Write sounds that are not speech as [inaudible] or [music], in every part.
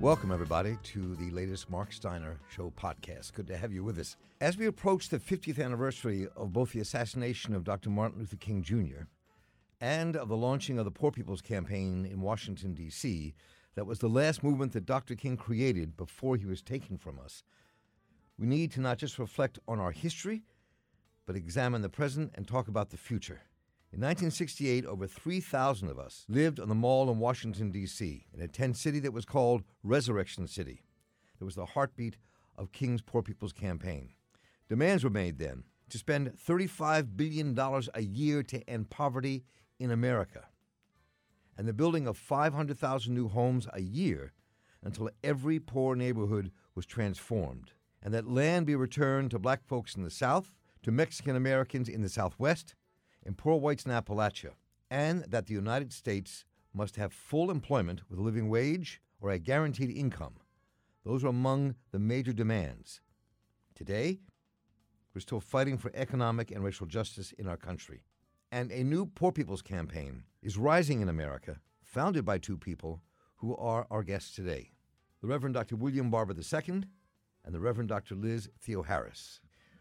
Welcome, everybody, to the latest Marc Steiner Show podcast. Good to have you with us. As we approach the 50th anniversary of both the assassination of Dr. Martin Luther King Jr. and of the launching of the Poor People's Campaign in Washington, D.C., that was the last movement that Dr. King created before he was taken from us, we need to not just reflect on our history, but examine the present and talk about the future. In 1968, over 3,000 of us lived on the mall in Washington, D.C., in a tent city that was called Resurrection City. It was the heartbeat of King's Poor People's Campaign. Demands were made then to spend $35 billion a year to end poverty in America, and the building of 500,000 new homes a year until every poor neighborhood was transformed, and that land be returned to black folks in the South, to Mexican Americans in the Southwest, and poor whites in Appalachia, and that the United States must have full employment with a living wage or a guaranteed income. Those are among the major demands. Today, we're still fighting for economic and racial justice in our country. And a new Poor People's Campaign is rising in America, founded by two people who are our guests today the Reverend Dr. William Barber II and the Reverend Dr. Liz Theoharis.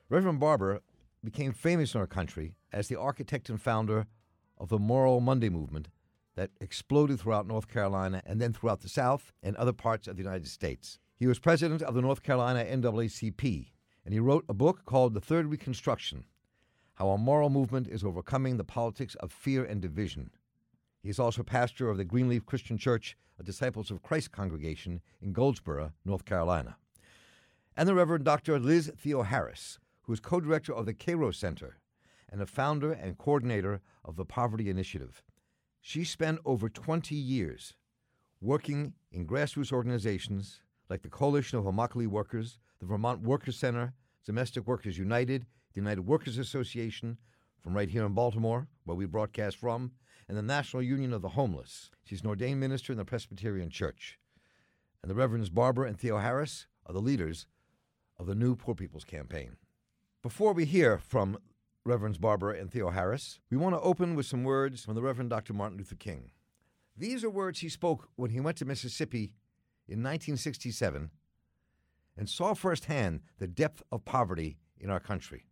Reverend Barber became famous in our country as the architect and founder of the Moral Monday movement that exploded throughout North Carolina and then throughout the South and other parts of the United States. He was president of the North Carolina NAACP, and he wrote a book called The Third Reconstruction How a Moral Movement is Overcoming the Politics of Fear and Division. He is also pastor of the Greenleaf Christian Church, a Disciples of Christ congregation in Goldsboro, North Carolina. And the Reverend Dr. Liz Theoharis, who is co director of the Kairos Center and a founder and coordinator of the Poverty Initiative. She spent over 20 years working in grassroots organizations like the Coalition of Immokalee Workers, the Vermont Workers Center, Domestic Workers United, the United Workers Association, from right here in Baltimore, where we broadcast from, and the National Union of the Homeless. She's an ordained minister in the Presbyterian Church. And the Reverends Barber and Theoharis are the leaders of the new Poor People's Campaign. Before we hear from Reverends Barber and Theoharis, we want to open with some words from the Reverend Dr. Martin Luther King. These are words he spoke when he went to Mississippi in 1967 and saw firsthand the depth of poverty in our country.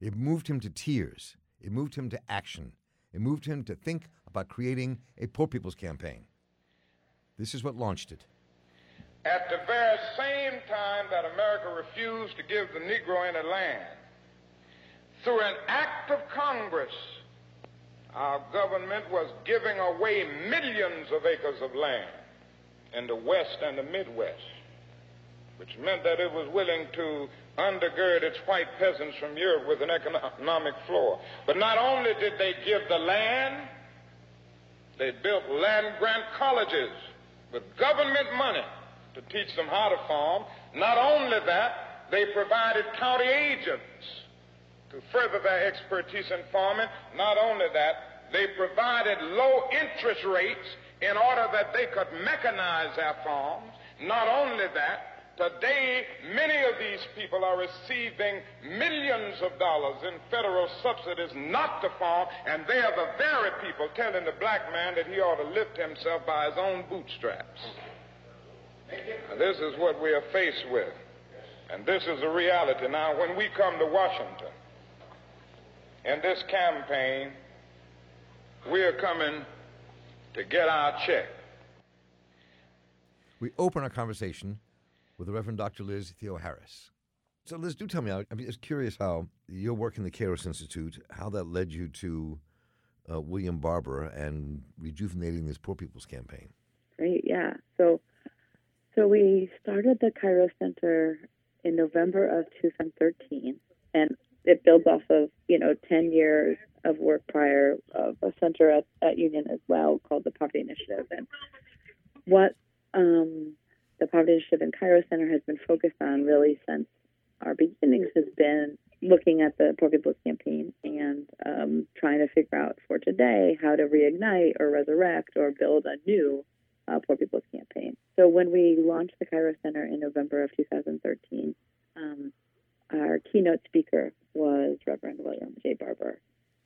It moved him to tears. It moved him to action. It moved him to think about creating a poor people's campaign. This is what launched it. At the very same time that America refused to give the Negro any land, through an act of Congress, our government was giving away millions of acres of land in the West and the Midwest, which meant that it was willing to undergird its white peasants from Europe with an economic floor. But not only did they give the land, they built land grant colleges with government money to teach them how to farm. Not only that, they provided county agents to further their expertise in farming. Not only that, they provided low interest rates in order that they could mechanize their farms. Not only that, Today, many of these people are receiving millions of dollars in federal subsidies not to farm, and they are the very people telling the black man that he ought to lift himself by his own bootstraps. Now, this is what we are faced with. And this is the reality. Now, when we come to Washington in this campaign, we are coming to get our check. We open our conversation with the Reverend Dr. Liz Theoharis. So, Liz, do tell me, I'm just curious how your work in the Kairos Institute, how that led you to uh, William Barber and rejuvenating this Poor People's Campaign. Great, yeah. So, so we started the Kairos Center in November of 2013, and it builds off of you know 10 years of work prior of a center at, at Union as well called the Poverty Initiative. And what um, the Poverty Initiative and Kairos Center has been focused on really since our beginnings has been looking at the Poor People's Campaign and um, trying to figure out for today how to reignite or resurrect or build a new uh, Poor People's Campaign. So when we launched the Kairos Center in November of 2013, um, our keynote speaker was Reverend William J. Barber.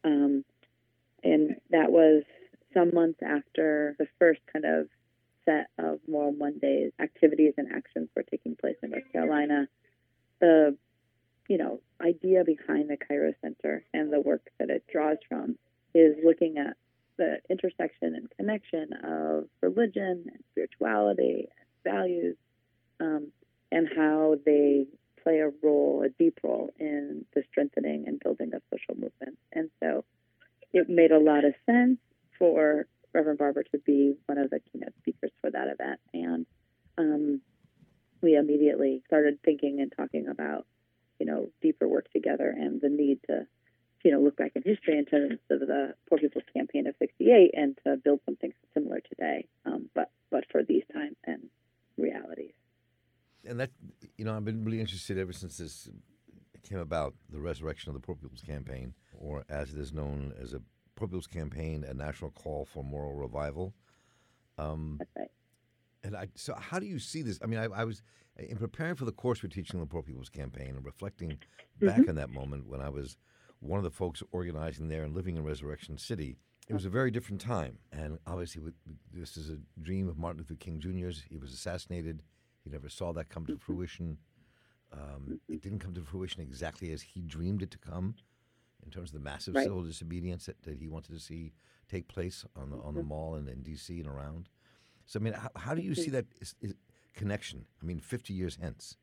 Um, and that was some months after the first kind of set of Moral Mondays activities and actions were taking place in North Carolina. The you know idea behind the Kairos Center and the work that it draws from is looking at the intersection and connection of religion and spirituality and values um, and how they play a role, a deep role in the strengthening and building of social movements. And so it made a lot of sense for Reverend Barber to be one of the keynote speakers for that event. And um, we immediately started thinking and talking about, you know, deeper work together and the need to, you know, look back in history in terms of the Poor People's Campaign of '68 and to build something similar today, um, but but for these times and realities. And that, you know, I've been really interested ever since this came about, the resurrection of the Poor People's Campaign, or as it is known as a Poor People's Campaign, a national call for moral revival. Um, That's right. And I, so, how do you see this? I mean, I, I, was in preparing for the course we're teaching the Poor People's Campaign and reflecting mm-hmm. back on that moment when I was one of the folks organizing there and living in Resurrection City. It was a very different time, and obviously, this is a dream of Martin Luther King Jr.'s. He was assassinated. He never saw that come to mm-hmm. fruition. Um, it didn't come to fruition exactly as he dreamed it to come in terms of the massive right. civil disobedience that, that, he wanted to see take place on the on the mm-hmm. mall and in D.C. and around. So, I mean, how, how do you see mm-hmm. that is, is connection? I mean, 50 years hence.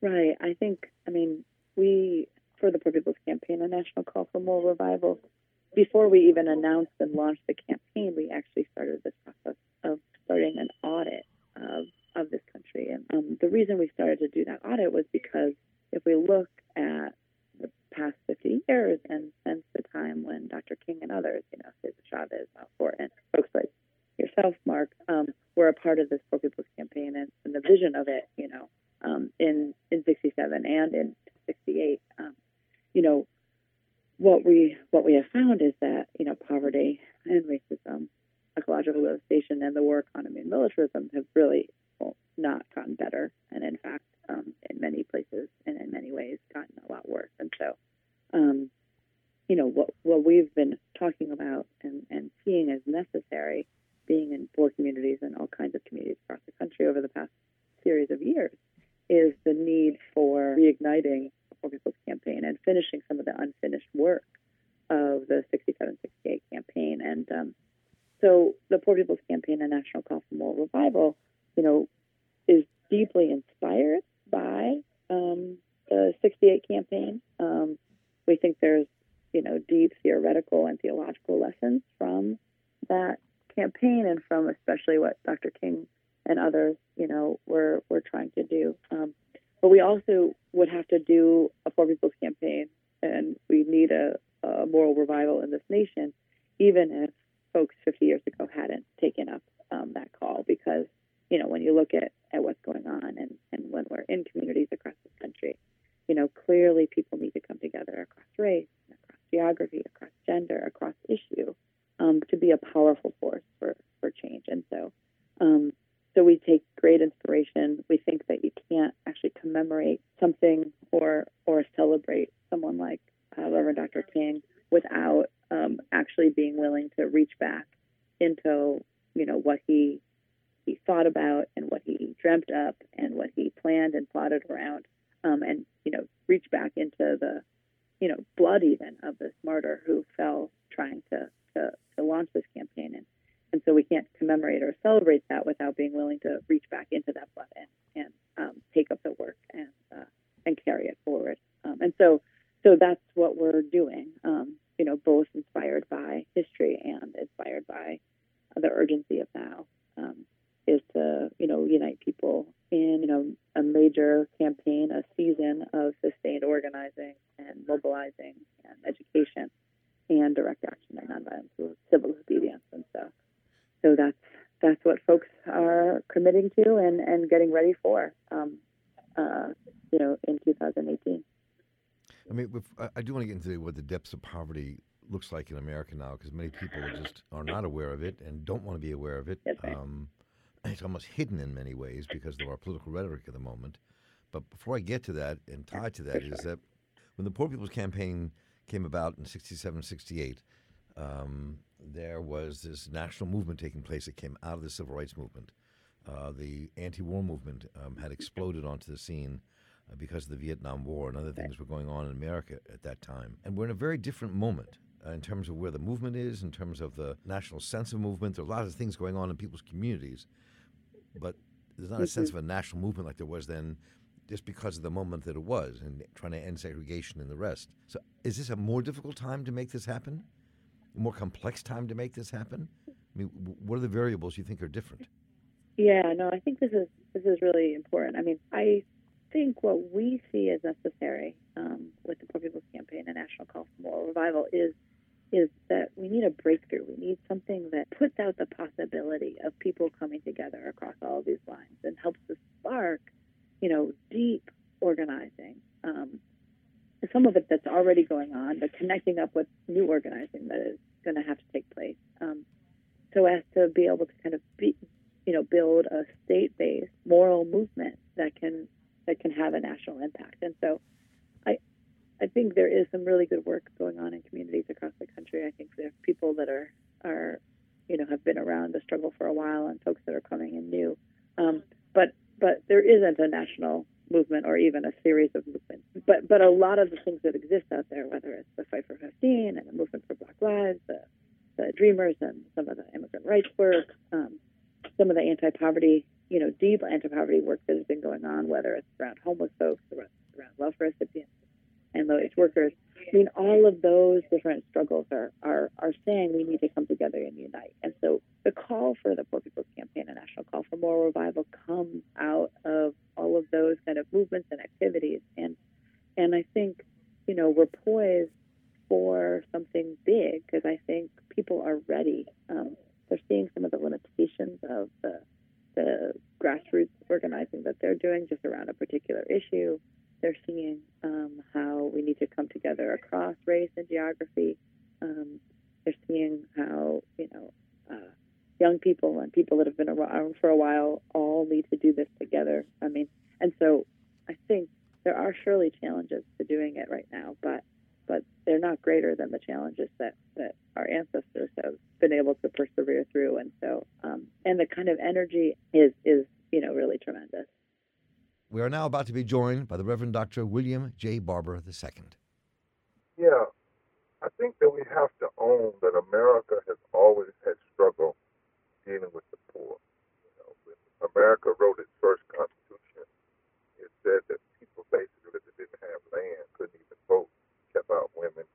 Right. I think, I mean, we, for the Poor People's Campaign, a national call for moral revival, before we even announced and launched the campaign, we actually started this process of starting an audit of, of this country. And um, the reason we started to do that audit was because if we look at the past 50 years and since the time when Dr. King and others, you know, Cesar Chavez, Al Horton, folks like yourself, Marc, um, were a part of this Poor People's Campaign and, and the vision of it, you know, um, in in '67 and in '68. Um, you know, what we what we have found is that you know poverty and racism, ecological devastation, and the war economy and militarism have really not gotten better, and in fact, um, in many places and in many ways, gotten a lot worse. And so, um, you know, what what we've been talking about and, and seeing as necessary being in poor communities and all kinds of communities across the country over the past series of years is the need for reigniting Poor People's Campaign and finishing some of the unfinished work of the 67-68 campaign. And um, so the Poor People's Campaign, and national call for moral revival, you know, is deeply inspired by um, the 68 campaign. Um, we think there's, you know, deep theoretical and theological lessons from that campaign and from especially what Dr. King and others, you know, were were trying to do. Um, but we also would have to do a Poor People's campaign, and we need a, a moral revival in this nation, even if folks 50 years ago hadn't taken up um, that call. Because you know, when you look at, at what's going on, and, and when we're in communities across this country, you know, clearly people need to come together across race, across geography, across gender, across issue, um, to be a powerful force for, for change. And so, um, so we take great inspiration. We think that you can't actually commemorate something or or celebrate someone like uh, Reverend Dr. King without um, actually being willing to reach back into you know what he he thought about and what he dreamt up and what he planned and plotted around, um, and you know reach back into the you know blood even of this martyr who fell trying to to, to launch this campaign. And, and so we can't commemorate or celebrate that without being willing to reach back into that blood and, and um, take up the work and, uh, and carry it forward. Um, and so, so that's what we're doing, um, you know, both inspired by history and inspired by the urgency of now, um, is to, you know, unite people in, you know, a major campaign, a season of sustained organizing and mobilizing and education and direct action and nonviolent civil obedience. And so, so that's that's what folks are committing to and, and getting ready for, um, uh, you know, in 2018. I mean, I do want to get into what the depths of poverty looks like in America now, because many people just are not aware of it and don't want to be aware of it. Right. Um, it's almost hidden in many ways because of our political rhetoric at the moment. But before I get to that and tied to that sure. is that when the Poor People's Campaign came about in 67, 68, um, there was this national movement taking place that came out of the civil rights movement. uh, the anti-war movement um, had exploded onto the scene because of the Vietnam War and other things were going on in America at that time. And we're in a very different moment uh, in terms of where the movement is, in terms of the national sense of movement. There are a lot of things going on in people's communities, but there's not a sense of a national movement like there was then just because of the moment that it was and trying to end segregation and the rest. So, is this a more difficult time to make this happen? A more complex time to make this happen? I mean, what are the variables you think are different? Yeah, no, I think this is this is really important. I mean, I think what we see as necessary um, with the Poor People's Campaign and National Call for Moral Revival is is that we need a breakthrough. We need something that puts out the possibility of people coming together across all these lines and helps to spark you know, deep organizing. Um, some of it that's already going on, but connecting up with new organizing that is going to have to take place. Um, so as to be able to kind of be, you know, build a state-based moral movement that can that can have a national impact. And so, I I think there is some really good work going on in communities across the country. I think there are people that are are you know have been around the struggle for a while and folks that are coming in new. Um, but but there isn't a national movement or even a series of movements. But but a lot of the things that exist out there, whether it's the Fight for 15 and the Movement for Black Lives, the, the Dreamers and some of the immigrant rights work, um, some of the anti-poverty, you know, deep anti-poverty work that has been going on, whether it's around homeless folks, around, around welfare recipients, and low-wage workers. I mean, all of those different struggles are, are, are saying we need to come together and unite. And so the call for the Poor People's Campaign, a national call for moral revival, comes out of all of those kind of movements and activities. And and I think, you know, we're poised for something big because I think people are ready. Um, they're seeing some of the limitations of the the grassroots organizing that they're doing just around a particular issue. They're seeing um, how we need to come together across race and geography. Um, they're seeing how you know uh, young people and people that have been around for a while all need to do this together. I mean, and so I think there are surely challenges to doing it right now, but but they're not greater than the challenges that that our ancestors have been able to persevere through. And so, um, and the kind of energy is is you know really tremendous. We are now about to be joined by the Reverend Dr. William J. Barber II. Yeah, I think that we have to own that America has always had struggle dealing with the poor. You know, when America wrote its first constitution, it said that people basically that didn't have land couldn't even vote, kept out women,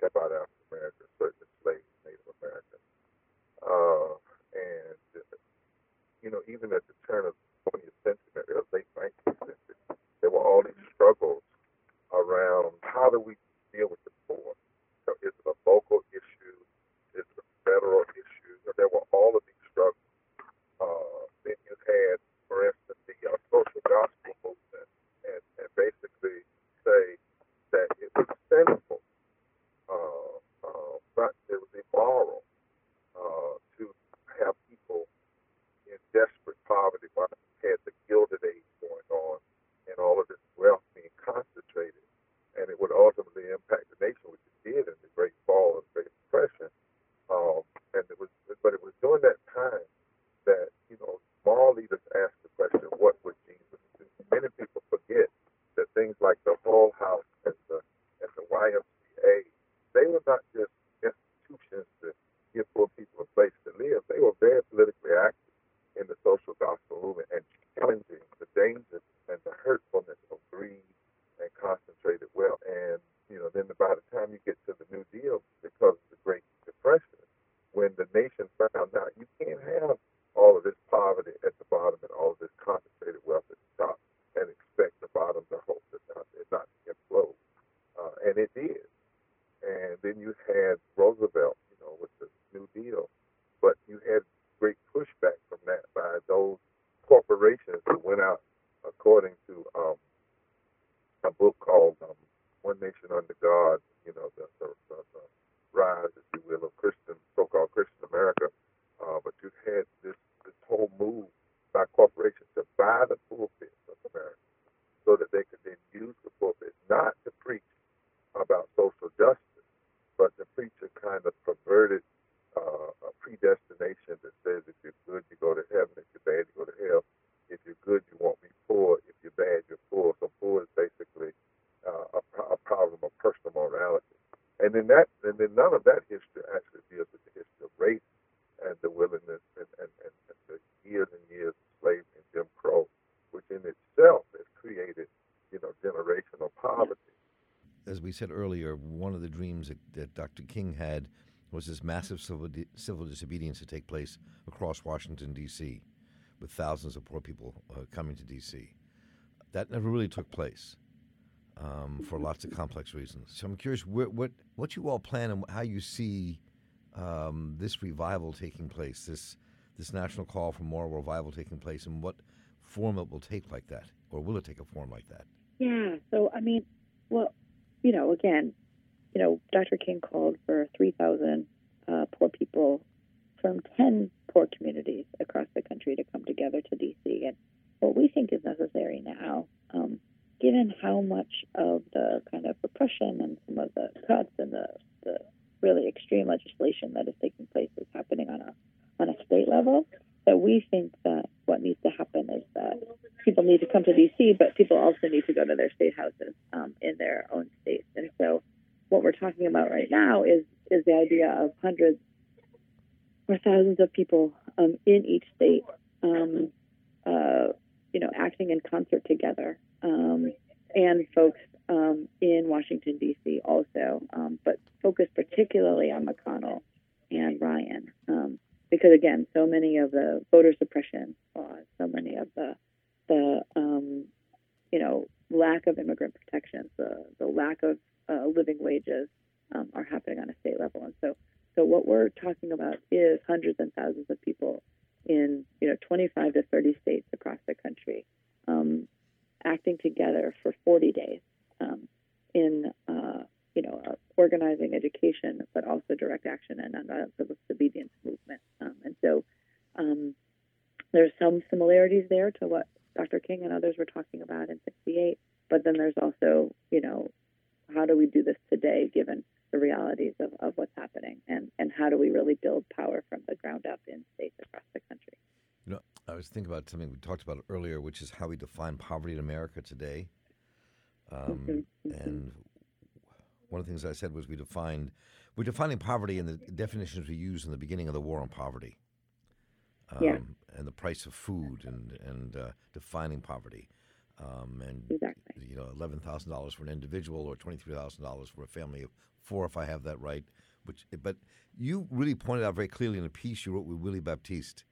kept out African Americans, certain slaves, Native Americans. Uh, and, you know, even at the turn of the 20th century, the late 19th century, there were all these struggles around how do we deal with the poor? So is it a local issue? Is it a federal issue? There were all of these struggles. Uh, then you had, for instance, the uh, social gospel movement, according to um, a book called um, One Nation Under God, you know, the, the, the, the rise, if you will, of Christian, so-called Christian America. Uh, but you had this this whole move by corporations to buy the pulpits of America so that they could then use the pulpit not to preach about social justice, but to preach a kind of perverted uh, predestination that says if you're good, you go to heaven, if you're bad, you go to hell. If you're good, you won't be poor. If you're bad, you're poor. So poor is basically uh, a, a problem of personal morality. And then that, and then none of that history actually deals with the history of race and the willingness and, and, and, and the years and years of slavery and Jim Crow, which in itself has created, you know, generational poverty. As we said earlier, one of the dreams that, that Dr. King had was this massive civil, di- civil disobedience to take place across Washington, D.C with thousands of poor people uh, coming to D.C. That never really took place um, for lots of complex reasons. So I'm curious what, what, what you all plan and how you see um, this revival taking place, this, this national call for moral revival taking place, and what form it will take like that, or will it take a form like that? Yeah. So, I mean, well, you know, again, you know, Dr. King called for 3,000 uh, poor people from 10 poor communities across the country to come together to D.C. And what we think is necessary now, um, given how much of the kind of repression and some of the cuts and the, the really extreme legislation that is taking place is happening on a on a state level, that we think that what needs to happen is that people need to come to DC, but people also need to go to their state houses um, in their own states. And so, what we're talking about right now is is the idea of hundreds or thousands of people um, in each state, um, uh, you know, acting in concert together, um, and folks um, in Washington D.C. also, um, but focused particularly on McConnell and Ryan um, because again, so many of the voter suppression laws, so many of the the you know lack of immigrant protections, the the lack of uh, living wages are happening on a state level, and so so what we're talking about is hundreds and thousands of people in you know 25 to 30 states across the country um, acting together for 40 days um, in uh, you know, uh, organizing education, but also direct action and uh, the disobedience movement. Um, and so um, there's some similarities there to what Dr. King and others were talking about in 68, but then there's also, you know, how do we do this today given the realities of, what's happening and, and how do we really build power from the ground up in states across the country? You know, I was thinking about something we talked about earlier, which is how we define poverty in America today. Um, mm-hmm. And one of the things I said was we defined we're defining poverty in the definitions we used in the beginning of the war on poverty. Um, yeah. And the price of food and and uh, defining poverty. Um, and exactly. You know, eleven thousand dollars for an individual or twenty three thousand dollars for a family of four, if I have that right. Which, but you really pointed out very clearly in a piece you wrote with Willie Baptist.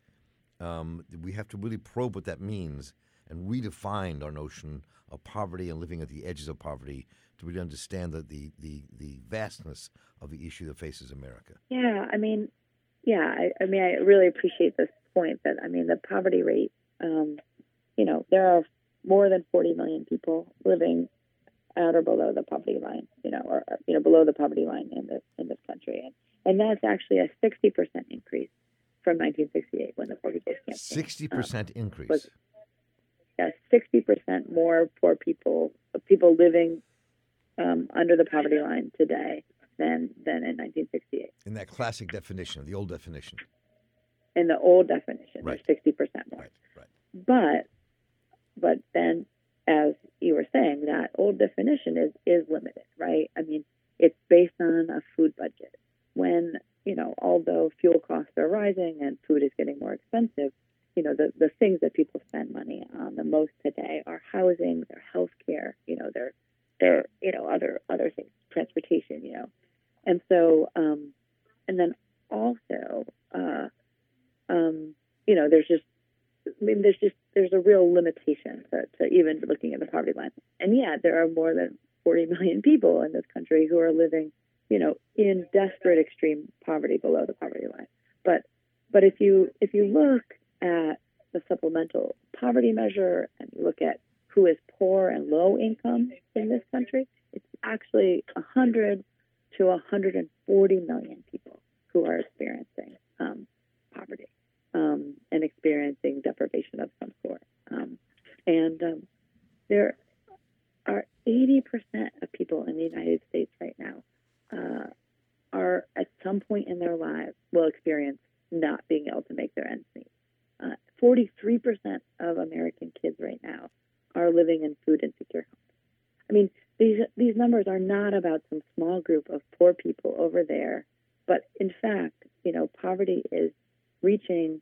Um, we have to really probe what that means and redefine our notion of poverty and living at the edges of poverty to really understand the, the, the, the vastness of the issue that faces America. Yeah, I mean, yeah, I, I mean, I really appreciate this point that, I mean, the poverty rate, um, you know, there are more than 40 million people living at or below the poverty line, you know, or, you know, below the poverty line in this, in this country. And, and that's actually a 60% increase from 1968 when the Poor People's Campaign. 60% um, increase. Was, yeah, 60% more poor people, people living um, under the poverty line today than than in 1968. In that classic definition, the old definition. In the old definition, right. 60% more. Right, right. But but then, as you were saying, that old definition is is limited, right? I mean, it's based on a food budget. When you know, although fuel costs are rising and food is getting more expensive, you know, the, the things that people spend money on the most today are housing, their health care, you know, their their you know other other things, transportation, you know, and so um, and then also uh, um, you know there's just I mean there's just there's a real limitation to, to even looking at the poverty line, and yet there are more than 40 million people in this country who are living you know in desperate extreme poverty below the poverty line, but but if you if you look at the supplemental poverty measure and you look at who is poor and low income in this country, it's actually 100 to 140 million people who are experiencing um, poverty um, and experiencing deprivation of some sort. Um, and um, there are 80% of people in the United States right now uh, are at some point in their lives will experience not being able to make their ends meet. Uh, 43% of American kids right now are living in food insecure homes. I mean, these these numbers are not about some small group group of poor people over there. But in fact, you know, poverty is reaching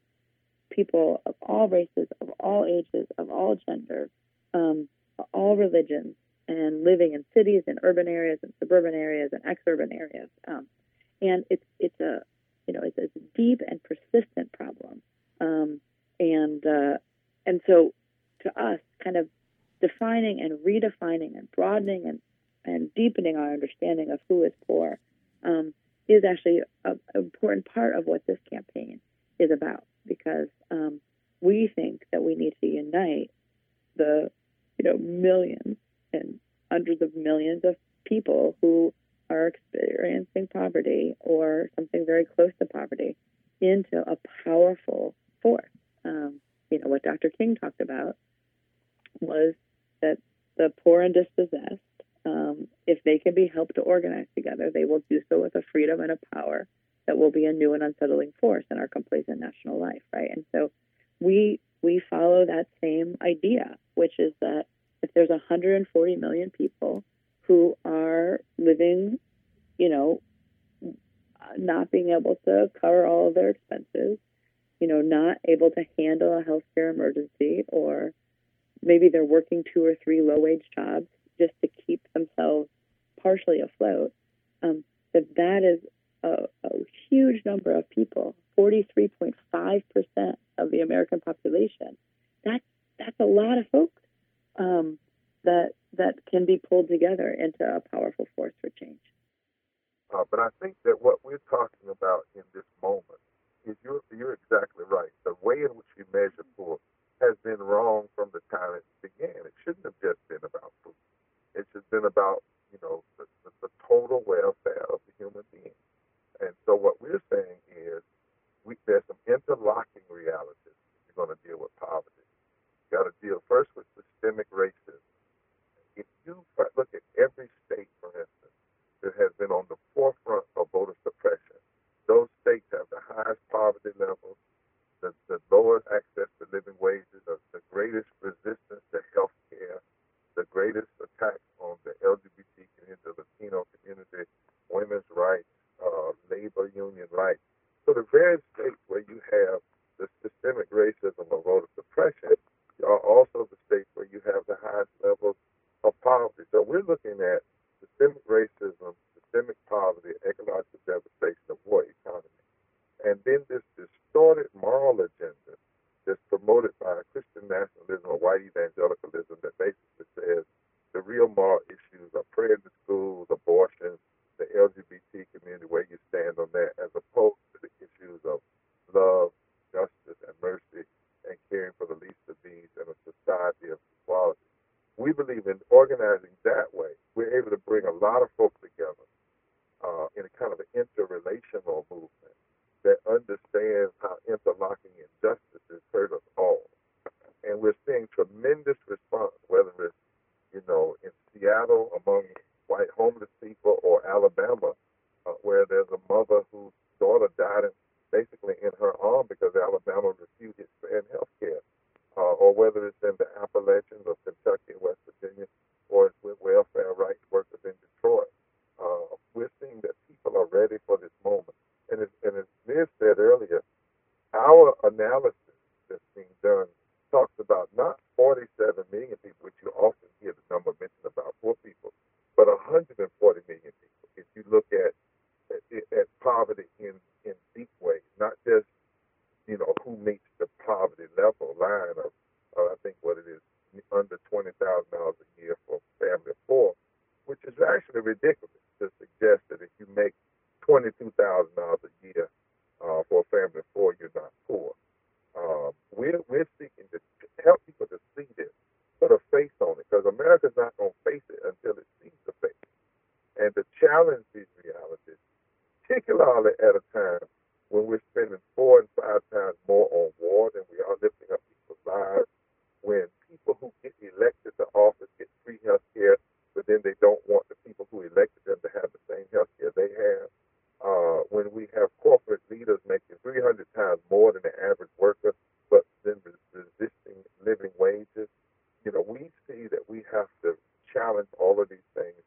people of all races, of all ages, of all genders, um, all religions, and living in cities and urban areas and suburban areas and exurban areas. Um, and it's it's a you know it's a deep and persistent problem. Um, and uh, and so to us, kind of defining and redefining and broadening and and deepening our understanding of who is poor um, is actually an important part of what this campaign is about because um, we think that we need to unite the you know millions and hundreds of millions of people who are experiencing poverty or something very close to poverty into a powerful force. Um, you know what Dr. King talked about was that the poor and dispossessed, um, if they can be helped to organize together, they will do so with a freedom and a power that will be a new and unsettling force in our complacent national life, right? And so we we follow that same idea, which is that if there's 140 million people who are living, you know, not being able to cover all of their expenses, you know, not able to handle a healthcare emergency, or maybe they're working two or three low wage jobs just to keep themselves partially afloat, um, that that is a, a huge number of people, 43.5% of the American population. That, that's a lot of folks um, that, that can be pulled together into a powerful force for change. Uh, but I think that what we're talking about in this moment is you're, you're exactly right. The way in which we measure poor has been wrong from the time it began. It shouldn't have just been about food. It should have been about, you know, the, the, the total welfare of the human being. And so what we're saying is we, there's some interlocking realities if you're going to deal with poverty. You got to deal first with systemic racism. If you look at every state, for instance, that has been on the forefront of voter suppression, those states have the highest poverty levels, the, the lowest access to living wages, the, the greatest resistance to health care, the greatest attacks on the LGBT community, the Latino community, women's rights, uh, labor union rights. So the very states where you have the systemic racism or voter suppression are also the states where you have the highest levels of poverty. So we're looking at systemic racism, systemic poverty, ecological devastation of war economy. And then this distorted moral agenda that's promoted by Christian nationalism or white evangelicalism that basically says the real moral issues are prayer in the schools, abortion, the LGBT community, where you stand on that, as opposed to the issues of love, justice, and mercy, and caring for the least of these in a society of equality. We believe in organizing that way. We're able to bring a lot of folks together uh, in a kind of an interrelational movement that understands how interlocking injustices hurt us all. And we're seeing tremendous response, whether it's, you know, in Seattle among white homeless people or Alabama, uh, where there's a mother whose daughter died in, basically in her arm because Alabama refused to expand health care, uh, or whether it's in the Appalachians of Kentucky and West Virginia, or it's with welfare rights workers in Detroit. Uh, we're seeing that people are ready for this moment. And as, and as Liz said earlier, our analysis that's being done talks about not 47 million people, which you often hear the number mentioned about poor people, but 140 million people. If you look at at, at poverty in in deep ways, not just you know who meets the poverty level line of uh, I think what it is under twenty thousand dollars a year for a family of four, which is actually ridiculous to suggest that if you make twenty two thousand dollars a year uh, for a family of four, you're not poor. Um, we're we're seeking to help people to see this, put a face on it, because America's not going to face it until it sees the face, and to challenge these realities, particularly at a time when we're spending four and five times more on war than we are lifting up people's lives, when people who get elected to office get free health care, but then they don't want the people who elected them to have the same health care they have. Uh, when we have corporate leaders making 300 times more than the average worker, but then resisting living wages, you know, we see that we have to challenge all of these things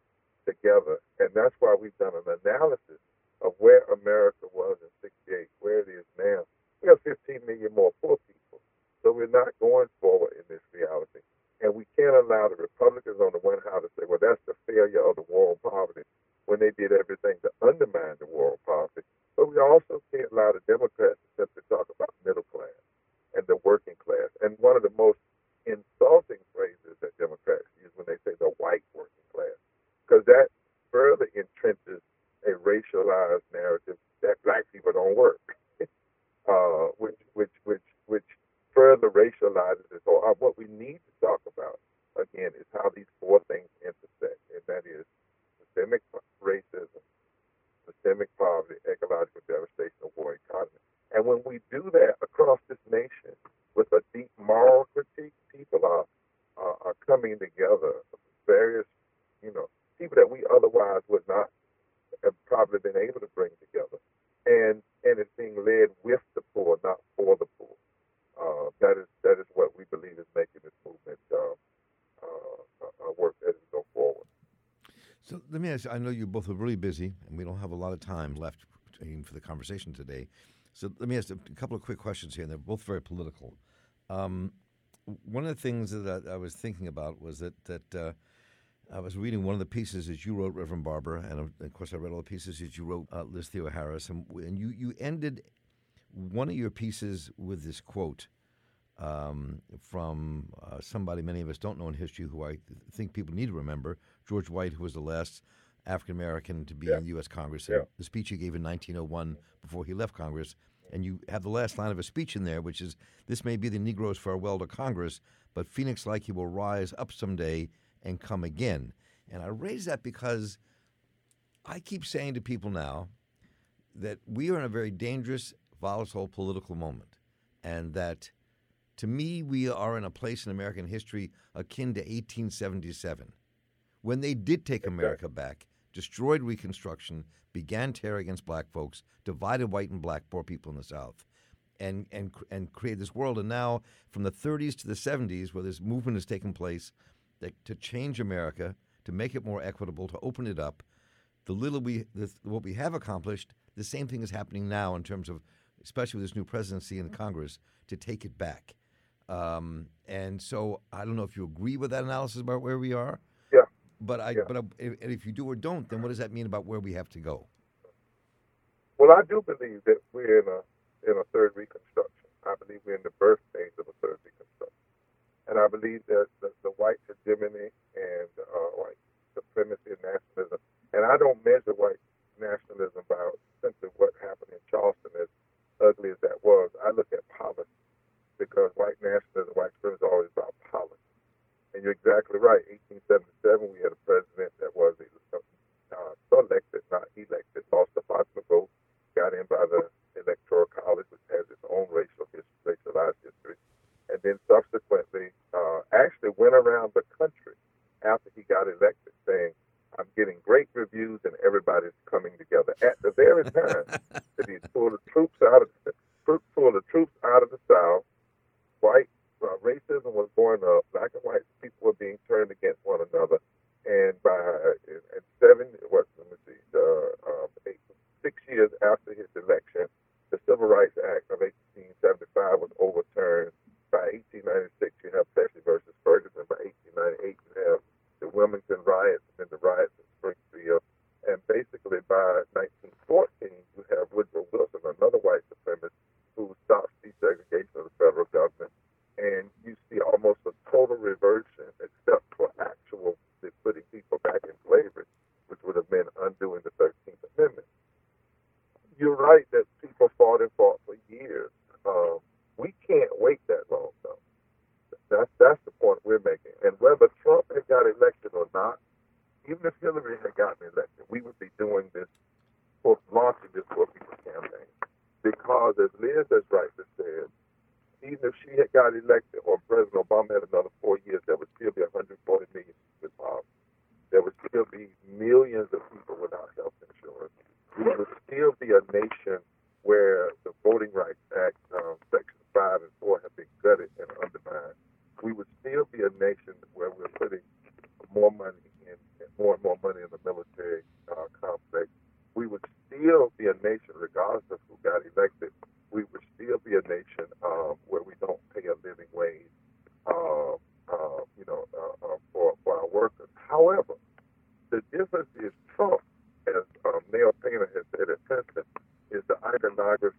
together. And that's why we've done an analysis of where America was in 68, where it is now. We have 15 million more poor people. So we're not going forward in this reality. And we can't allow the Republicans on the one hand to say, well, that's the failure of the war on poverty when they did everything to undermine the war on poverty. But we also can't allow the Democrats to simply talk about middle class and the working class. And one of the most insulting phrases that Democrats use when they say the white working class, because that further entrenches a racialized narrative that black people don't work, [laughs] uh, which, which, which further racializes it. Uh, what we need to talk about again is how these four things intersect, and that is systemic racism, systemic poverty, ecological devastation, and war economy. And when we do that across this nation with a deep moral critique, people are are, are coming together. Various, you know, people that we otherwise would not have probably been able to bring together, and and it's being led with the poor, not for the poor. Uh, that is that is what we believe is making this movement uh, uh, uh work as we go forward. You, I know you both are really busy and we don't have a lot of time left for the conversation today. So let me ask a couple of quick questions here, and they're both very political. Um, one of the things that I, was thinking about was that that uh, I was reading one of the pieces that you wrote, Reverend Barber, and of course I read all the pieces that you wrote, uh, Liz Theoharis, and, and you you ended one of your pieces with this quote um, from uh, somebody many of us don't know in history, who I think people need to remember, George White, who was the last African American to be yeah. in the U.S. Congress. Yeah. The speech he gave in 1901 before he left Congress. And you have the last line of a speech in there, which is, This may be the Negro's farewell to Congress, but Phoenix like he will rise up someday and come again. And I raise that because I keep saying to people now that we are in a very dangerous, volatile political moment. And that to me, we are in a place in American history akin to 1877 when they did take America back, destroyed Reconstruction, began terror against black folks, divided white and black poor people in the South, and and and created this world. And now, from the 30s to the 70s, where this movement has taken place that, to change America, to make it more equitable, to open it up, the little we the, what we have accomplished, the same thing is happening now in terms of, especially with this new presidency and Congress, to take it back. Um, and so I don't know if you agree with that analysis about where we are. But I, yeah. but I, if you do or don't, then what does that mean about where we have to go? Well, I do believe that we're in a in a third Reconstruction. I believe we're in the birth phase of a third Reconstruction, and I believe that the, the white hegemony and uh, white supremacy and nationalism, and I don't measure white nationalism by simply what happened in Charleston, as ugly as that was. I look at policy because white nationalism, white supremacy is always about policy. And you're exactly right. 1877, we had a president that was uh, elected, not elected, lost the popular vote, got in by the Electoral College, which has its own racial history, racialized history, and then subsequently uh, actually went around the country after he got elected saying, I'm getting great reviews and everybody's coming together. At the very time [laughs] that he pulled the troops out of the, pulled the troops out of the South, white uh, racism was born up. Black and white people were being turned against one another. And by uh, seven, what let me see, uh, um, eight, six years after his election, the Civil Rights Act of 1875 was overturned. By 1896, you have Plessy versus Ferguson. By 1898, you have the Wilmington riots and then the riots in Springfield. And basically, by 1914, you have Woodrow Wilson, another white supremacist, who stops desegregation of the federal government and you see almost a total reversion, except for actually putting people back in slavery, which would have been undoing the 13th Amendment. You're right that people fought and fought for years. Um, we can't wait that long, though. That's that's the point we're making. And whether Trump had got elected or not, even if Hillary had gotten elected, we would be doing this, for launching this for people's campaign. Because as Liz has rightly said, even if she had got elected or President Obama had another four years, there would still be 140 million with poverty. There would still be millions of people without health insurance. We would still be a nation where the Voting Rights Act, um, Section 5 and 4 have been gutted and undermined. We would still be a nation where we're putting more money in, more and more money in the military uh, complex. We would still be a nation, regardless of who got elected, we would still be a nation um, where we don't pay a living wage, uh, uh, you know, uh, uh, for, for our workers. However, the is has said at Princeton, is the iconography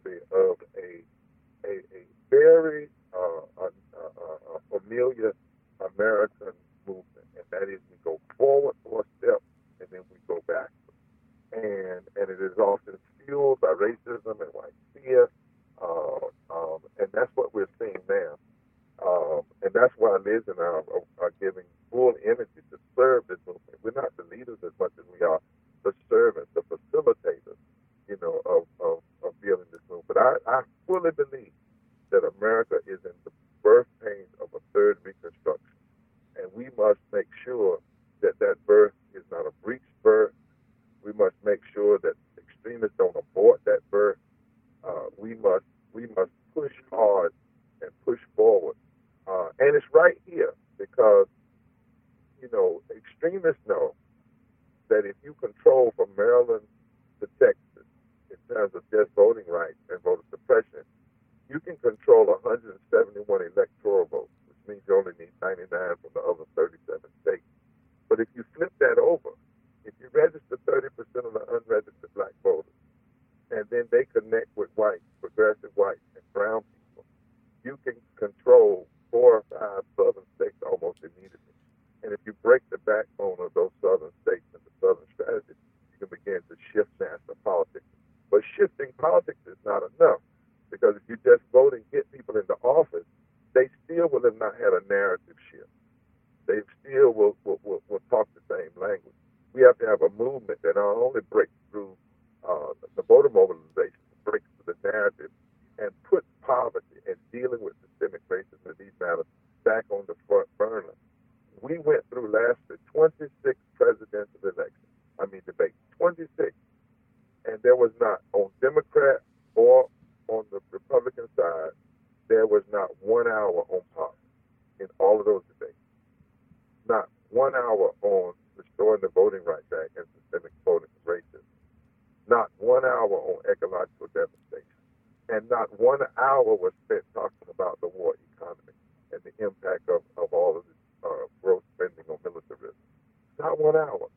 one hour.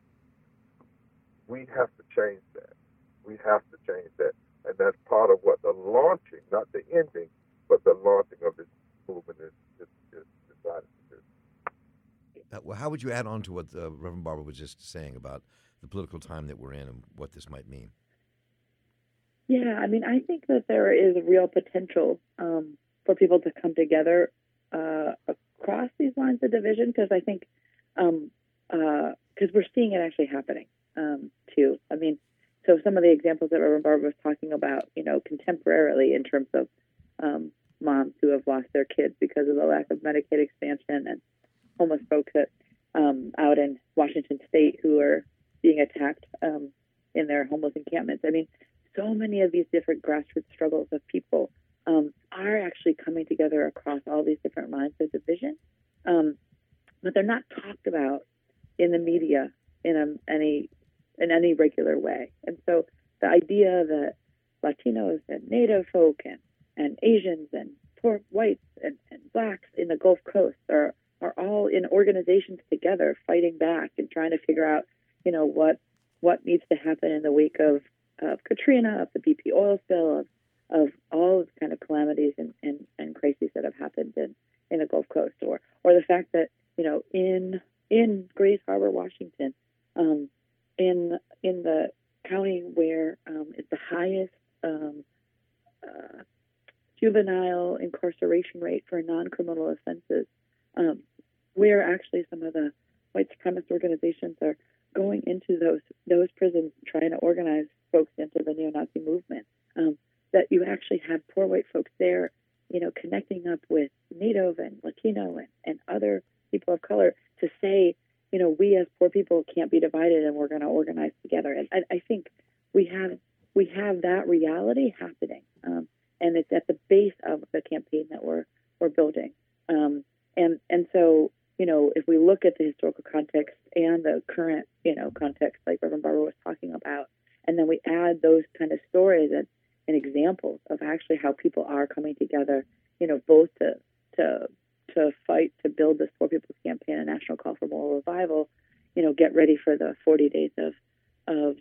We have to change that. We have to change that. And that's part of what the launching, not the ending, but the launching of this movement is, is, is decided to do. Uh, well, how would you add on to what uh, Reverend Barber was just saying about the political time that we're in and what this might mean? Yeah, I mean, I think that there is real potential um, for people to come together uh, across these lines of division because I think um, uh, we're seeing it actually happening um, too. I mean, so some of the examples that Reverend Barber was talking about, you know, contemporarily in terms of um, moms who have lost their kids because of the lack of Medicaid expansion and homeless folks that um, out in Washington State who are being attacked um, in their homeless encampments. I mean, so many of these different grassroots struggles of people um, are actually coming together across all these different lines of division, um, but they're not talked about in the media in a, any in any regular way. And so the idea that Latinos and Native folk and, and Asians and poor whites and, and blacks in the Gulf Coast are are all in organizations together fighting back and trying to figure out, you know, what what needs to happen in the wake of, of Katrina, of the BP oil spill, of of all of the kind of calamities and, and, and crises that have happened in, in the Gulf Coast, or or the fact that you know in in Grays Harbor, Washington, um, in in the county where um, it's the highest um, uh, juvenile incarceration rate for non-criminal offenses, um, where actually some of the white supremacist organizations are going into those those prisons trying to organize folks into the neo-Nazi movement. Um, that you actually have poor white folks there, you know, connecting up with Native and Latino and, and other people of color to say, you know, we as poor people can't be divided and we're going to organize together. And I, I, think we have we have that reality happening, um, and it's at the base of the campaign that we're we're building. Um, and and so you know, if we look at the historical context and the current you know context, like Reverend Barber was talking about, and then we add those kind of stories and, and examples of actually how people are coming together, you know, both to to to fight to build this Poor People's Campaign, a national call for moral revival, you know, get ready for the 40 days of of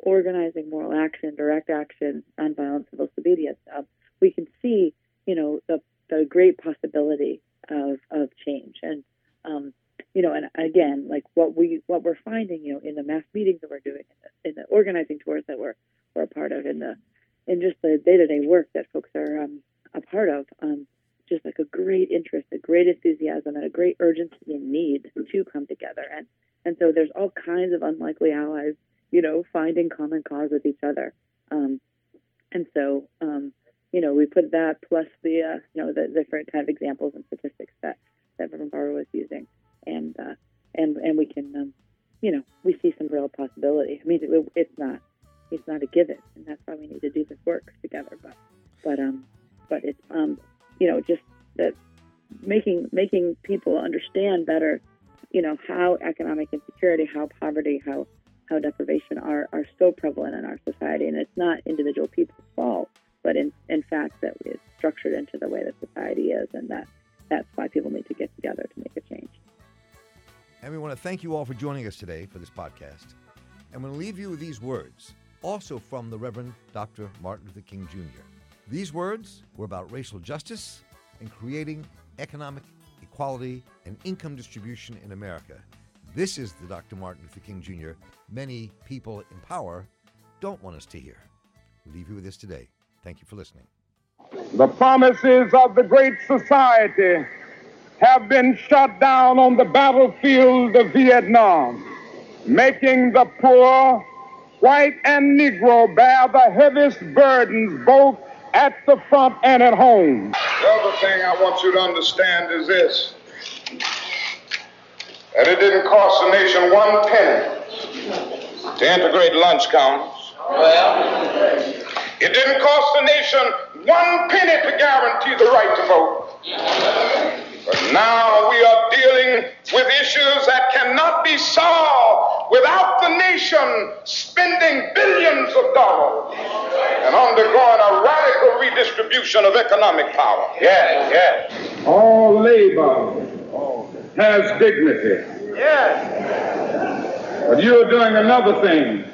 organizing moral action, direct action, nonviolent civil disobedience, um, we can see, you know, the, the great possibility of, of change. And, um, you know, and again, like what we what we're finding, you know, in the mass meetings that we're doing, in the, in the organizing tours that we're we're a part of, in the in just the day to day work that folks are um, a part of, um, just like a great interest, a great enthusiasm, and a great urgency and need to come together. And and so there's all kinds of unlikely allies, you know, finding common cause with each other. Um, and so, um, you know, we put that plus the, uh, you know, the different kind of examples and statistics that that Barber was using, and uh, and and we can, um, you know, we see some real possibility. I mean, it, it's not it's not a given, and that's why we need to do this work together. But but um, but it's um, you know, just that making making people understand better you know how economic insecurity, how poverty, how how deprivation are are so prevalent in our society, and it's not individual people's fault, but in in fact that it's structured into the way that society is, and that that's why people need to get together to make a change. And we want to thank you all for joining us today for this podcast. And we'll leave you with these words, also from the Reverend Dr. Martin Luther King Jr. These words were about racial justice and creating economic equality, and income distribution in America. This is the Dr. Martin Luther King Jr. many people in power don't want us to hear. we leave you with this today. Thank you for listening. The promises of the Great Society have been shot down on the battlefield of Vietnam, making the poor, white and Negro, bear the heaviest burdens both at the front and at home. The other thing I want you to understand is this that it didn't cost the nation one penny to integrate lunch counters. Well, it didn't cost the nation one penny to guarantee the right to vote. But now we are dealing with issues that cannot be solved without the nation spending billions of dollars and undergoing a radical redistribution of economic power. Yes, yes. All labor has dignity. Yes. But you're doing another thing.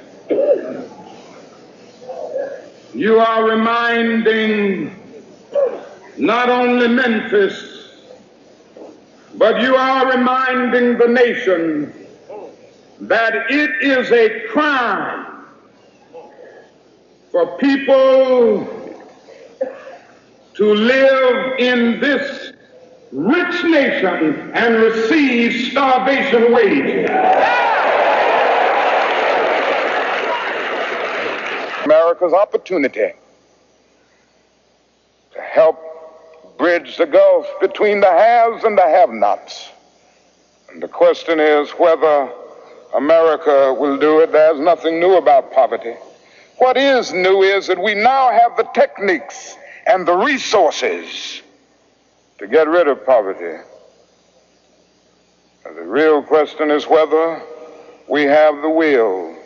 You are reminding not only Memphis but you are reminding the nation that it is a crime for people to live in this rich nation and receive starvation wages. America's opportunity to help bridge the gulf between the haves and the have nots. And the question is whether America will do it. There's nothing new about poverty. What is new is that we now have the techniques and the resources to get rid of poverty. And the real question is whether we have the will